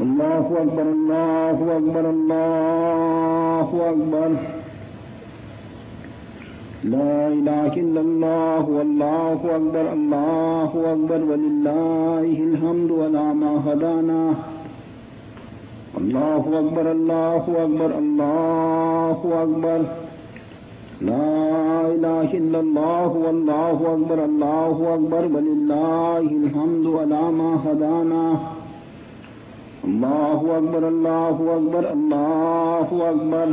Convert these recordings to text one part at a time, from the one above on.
الله أكبر الله أكبر الله أكبر لا إله إلا الله والله أكبر الله أكبر ولله الحمد ولا ما هدانا۔ الله أكبر الله أكبر الله أكبر لا إله إلا الله والله أكبر الله أكبر ولله الحمد ولا ما هدانا۔ اللہ اکبر اللہ اکبر اللہ اکبر۔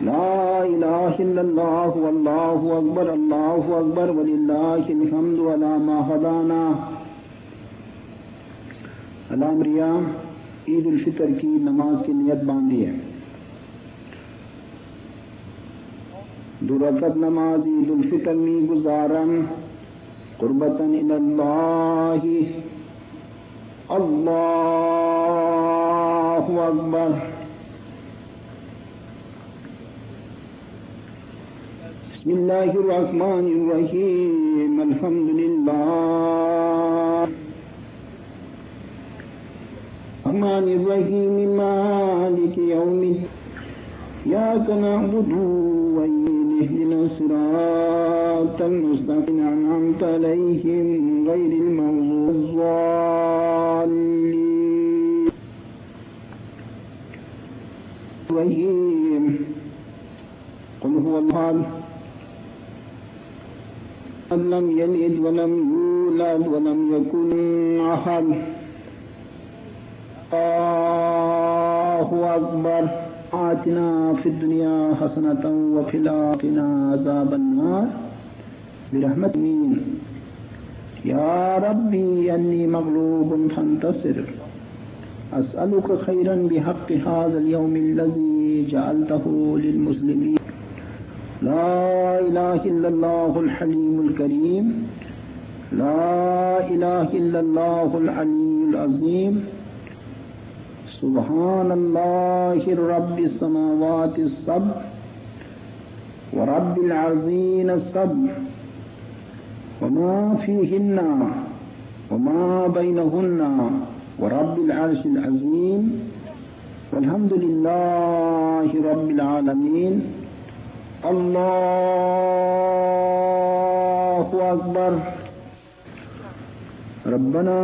لا الہ الا اللہ واللہ اکبر، اللہ اکبر۔ وللہ الحمد ولا ما خدانا علام ریا عید الفطر کی نماز کی نیت باندھی ہے۔ درکت نماز عید الفطر میں گزارن قربتاً اللہ۔ اللہ اللهم بسم الله الرحمن الرحيم الحمد لله. الرحمن الرحيم مالك يوم إياك نعبد اهدنا الصراط المستقيم أنعمت عليهم غير المغضوب الرحيم. قل هو الله. لم يلد ولم يولد ولم يكن أحد. الله أكبر. آتنا في الدنيا حسنة وفي الآخرة عذاب النار. برحمتك. يا ربي أني مغلوب فانتصر. أسألك خيرا بحق هذا اليوم الذي جعلته للمسلمين. لا إله إلا الله الحليم الكريم. لا إله إلا الله العلي العظيم. سبحان الله رب السماوات السبع ورب العرضين السبع. وما فيهن وما بينهن ورب العرش العظيم والحمد لله رب العالمين. الله أكبر. ربنا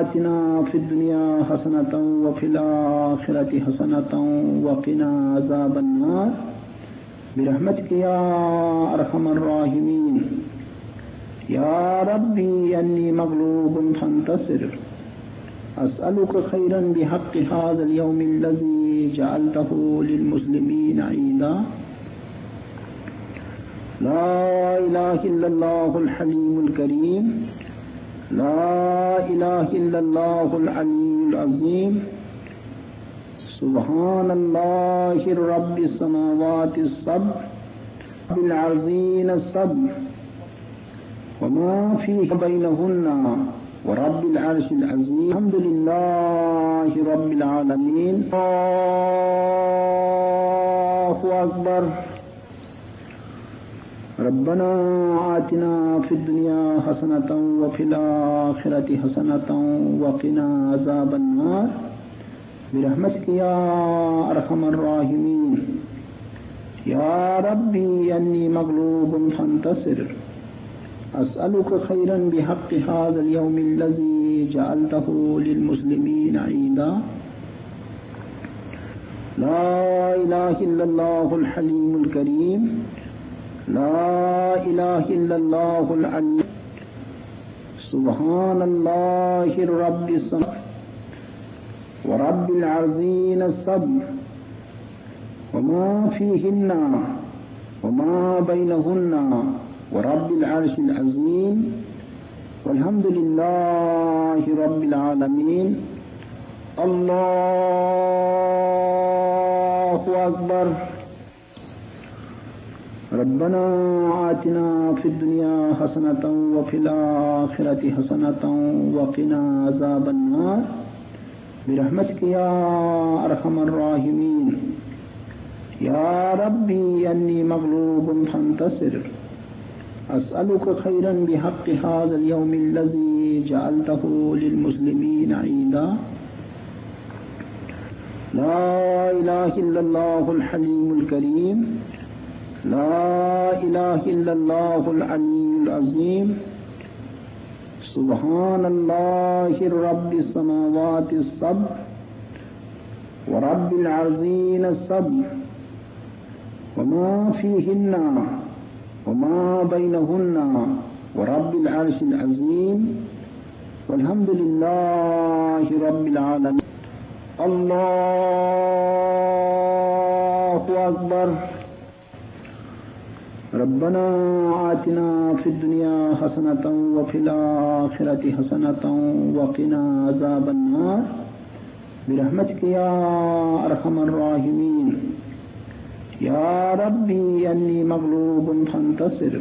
آتنا في الدنيا حسنة وفي الآخرة حسنة وقنا عذاب النار. برحمتك يا أرحم الراحمين. يا ربي أني مغلوب فانتصر. أسألك خيرا بحق هذا اليوم الذي جعلته للمسلمين عيدا. لا إله إلا الله الحليم الكريم. لا إله إلا الله العلي العظيم. سبحان الله رب السماوات السبع بالعرضين السبع. وما فيه بينهن ورب العرش العظيم. الحمد لله رب العالمين. الله أكبر. ربنا آتنا في الدنيا حسنة وفي الآخرة حسنة وقنا عذاب النار. برحمتك يا أرحم الراحمين. يا ربي أني مغلوب فانتصر. أسألك خيرا بحق هذا اليوم الذي جعلته للمسلمين عيدا. لا إله إلا الله الحليم الكريم. لا إله إلا الله العلي. سبحان الله رب السماء ورب العرضين السبع وما فيهن وما بينهن. العرش العظيم. والحمد لله رب العالمين. الله أكبر. ربنا آتنا في الدنيا حسنة وفي الآخرة حسنة وقنا عذاب النار. برحمتك يا أرحم الراحمين. يا ربي أني مغلوب فانتصر. أسألك خيرا بحق هذا اليوم الذي جعلته للمسلمين عيدا. لا إله إلا الله الحليم الكريم. لا إله إلا الله العلي العظيم. سبحان الله رب السماوات السبع ورب العرضين السبع. وما فيهن وما بينهن. ورب العرش العظيم. والحمد لله رب العالمين. الله أكبر. ربنا آتنا في الدنيا حسنة وفي الآخرة حسنة وقنا عذاب النار. برحمتك يا أرحم الراحمين. يا ربي أني مغلوب فانتصر.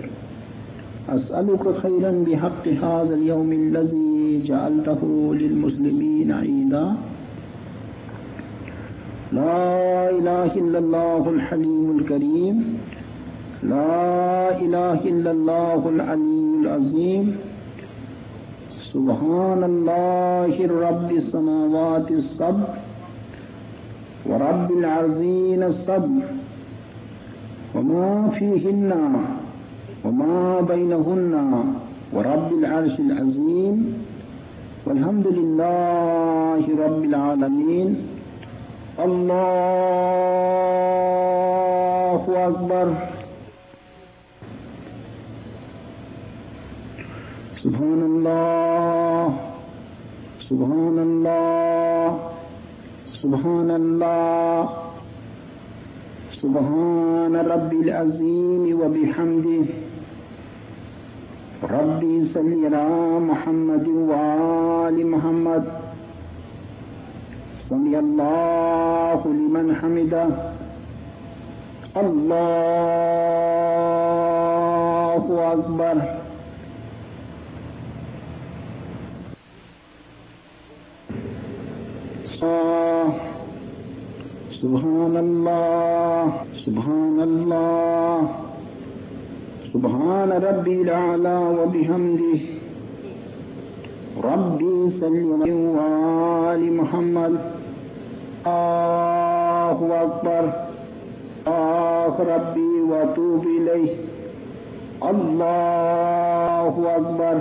أسألك خيرا بحق هذا اليوم الذي جعلته للمسلمين عيدا. لا إله إلا الله الحليم الكريم. لا إله إلا الله العلي العظيم. سبحان الله رب السماوات السبع ورب العرضين السبع. وما فيهن وما بينهن ورب العرش العظيم والحمد لله رب العالمين. الله أكبر. سبحان الله سبحان الله سبحان الله. سبحان ربي العظيم وبحمده. ربي صل على محمد وآل محمد. سمي الله لمن حمده. الله أكبر. سبحان الله سبحان الله سبحان ربي الأعلى وبحمده ربي صل وآل محمد الله أكبر آخ ربي وأتوب إليه الله أكبر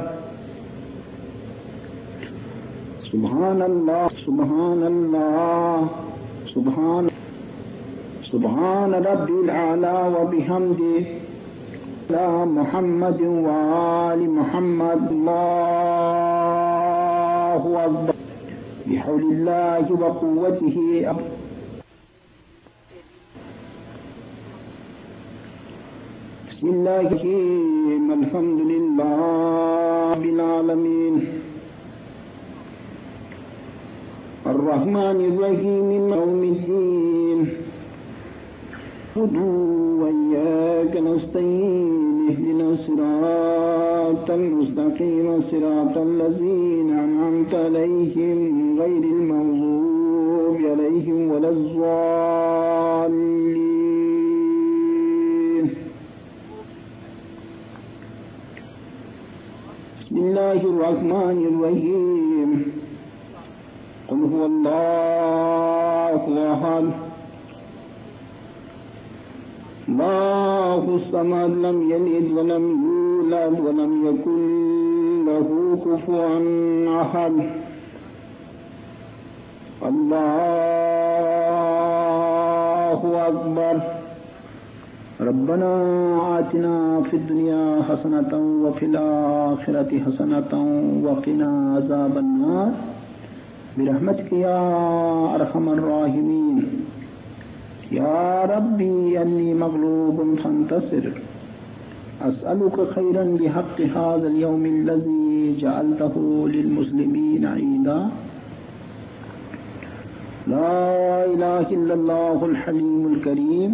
سبحان الله سبحان الله سبحان سبحان ربي الأعلى وبحمده. لا محمد وآل محمد. الله أكبر. بحول الله وقوته. بسم الله الرحيم. الحمد لله رب العالمين. الرحمن الرحيم. يوم الدين. خذوا وإياك نستعين اهدنا الصراط المستقيم صراط الذين أنعمت عليهم غير المغضوب عليهم ولا الضالين. بسم الله الرحمن الرحيم. قل هو الله أحد. الله الصمد لم يلد ولم يولد ولم يكن له كفوا أحد. الله أكبر. ربنا آتنا في الدنيا حسنة وفي الآخرة حسنة وقنا عذاب النار. برحمتك يا أرحم الراحمين. يا ربي أني مغلوب فانتصر. أسألك خيرا بحق هذا اليوم الذي جعلته للمسلمين عيدا لا إله إلا الله الحليم الكريم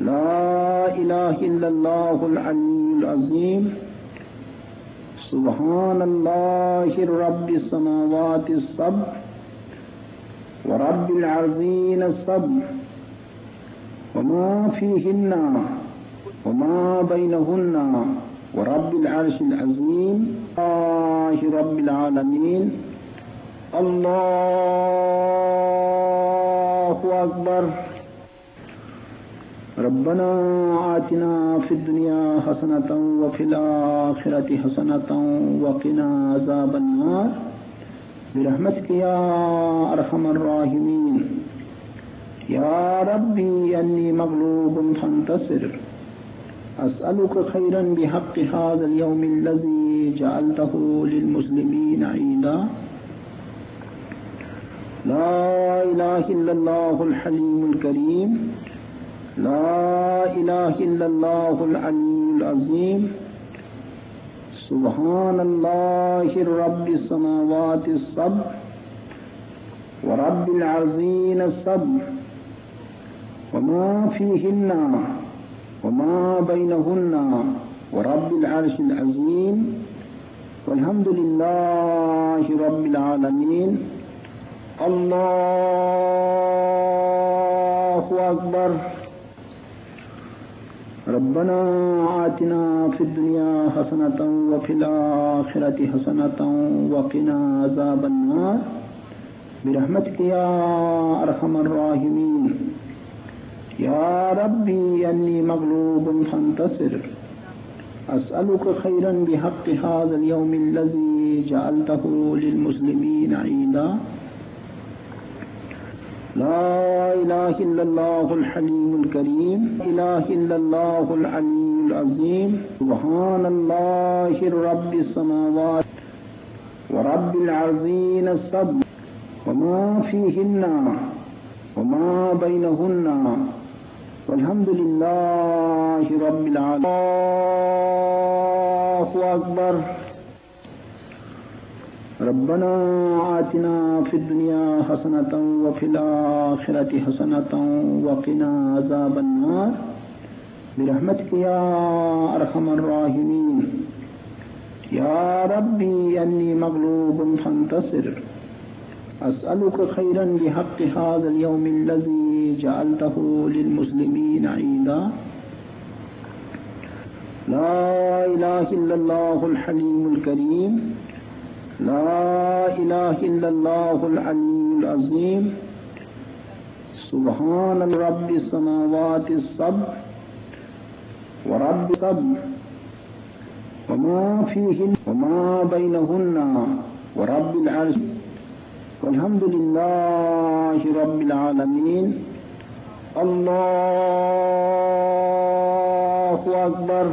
لا إله إلا الله العلي العظيم سبحان الله رب السماوات السبع ورب العرضين السبع وما فيهن وما بينهن ورب العرش العظيم الله رب العالمين. الله أكبر. ربنا آتنا في الدنيا حسنة وفي الآخرة حسنة وقنا عذاب النار. برحمتك يا أرحم الراحمين. يا ربي أني مغلوب فانتصر. أسألك خيرا بحق هذا اليوم الذي جعلته للمسلمين عيدا. لا إله إلا الله الحليم الكريم. لا إله إلا الله العلي العظيم. سبحان الله رب السماوات السبع ورب العظيم السبع. وما فيهن وما بينهن ورب العرش العظيم والحمد لله رب العالمين. الله أكبر. ربنا آتنا في الدنيا حسنة وفي الآخرة حسنة وقنا عذاب النار. برحمتك يا أرحم الراحمين. يا ربي أني مغلوب فانتصر. أسألك خيرا بحق هذا اليوم الذي جعلته للمسلمين عيدا. لا إله إلا الله الحليم الكريم لا إله إلا الله العلي العظيم. سبحان الله رب السماوات ورب العظيم السبع. وما فيهن وما بينهن. والحمد لله رب العالمين. الله أكبر. ربنا آتنا في الدنيا حسنة وفي الآخرة حسنة وقنا عذاب النار. برحمتك يا أرحم الراحمين. يا ربي أني مغلوب فانتصر. أسألك خيرا بحق هذا اليوم الذي جعلته للمسلمين عيدا. لا إله إلا الله الحليم الكريم. لا إله إلا الله العلي العظيم. سبحان رب السماوات السبع. ورب السبع وما فيهن وما بينهن ورب العرش. والحمد لله رب العالمين. اللہ اکبر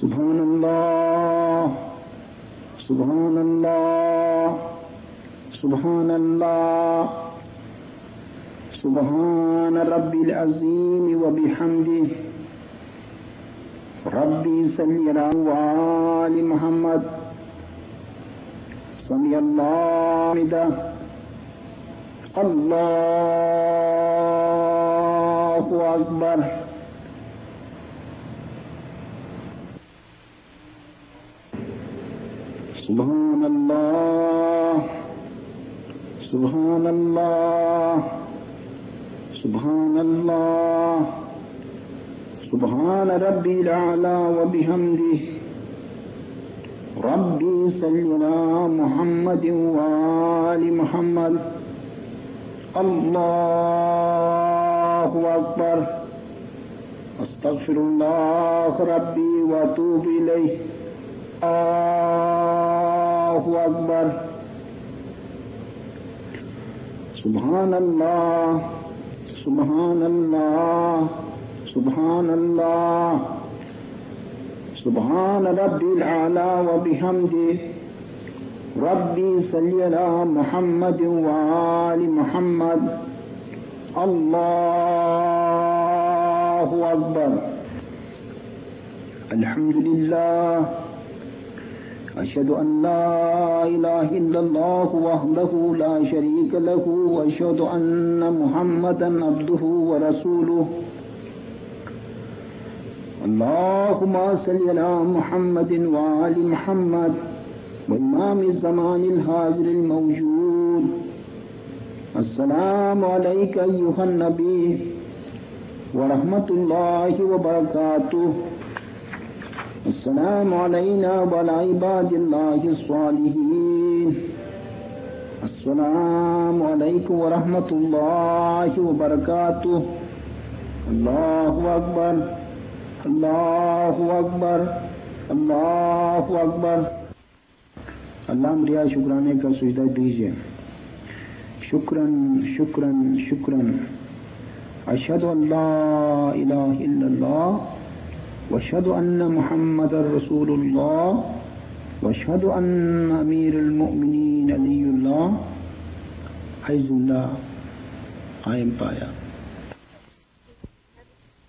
سبحان اللہ سبحان اللہ سبحان اللہ سبحان رب العظیم وبحمده ربی صلی اللہ محمد صلی اللہ علیہ الله أكبر. سبحان الله. سبحان الله. سبحان الله. سبحان ربي الأعلى وبحمده. ربي صل على محمد وآل محمد. الله أكبر أستغفر الله ربي وأتوب إليه الله أكبر سبحان الله سبحان الله سبحان الله سبحان ربي العلا وبحمده ربي صل على محمد وآل محمد. الله أكبر. الحمد لله. أشهد أن لا إله إلا الله وحده لا شريك له وأشهد أن محمدا عبده ورسوله. اللهم صل على محمد وآل محمد. وإمام الزمان الحاضر الموجود. السلام عليك أيها النبي ورحمة الله وبركاته. السلام علينا وعلى عباد الله الصالحين. السلام عليكم ورحمة الله وبركاته. الله أكبر. الله أكبر. الله أكبر. اللہ مریا شکرانے کا سجدہ دیجیے شکرن شکرن شکرن اشہد اللہ الہ الا اللہ واشہد ان محمد رسول اللہ واشہد ان امیر المؤمنین علی اللہ عز اللہ قائم پایا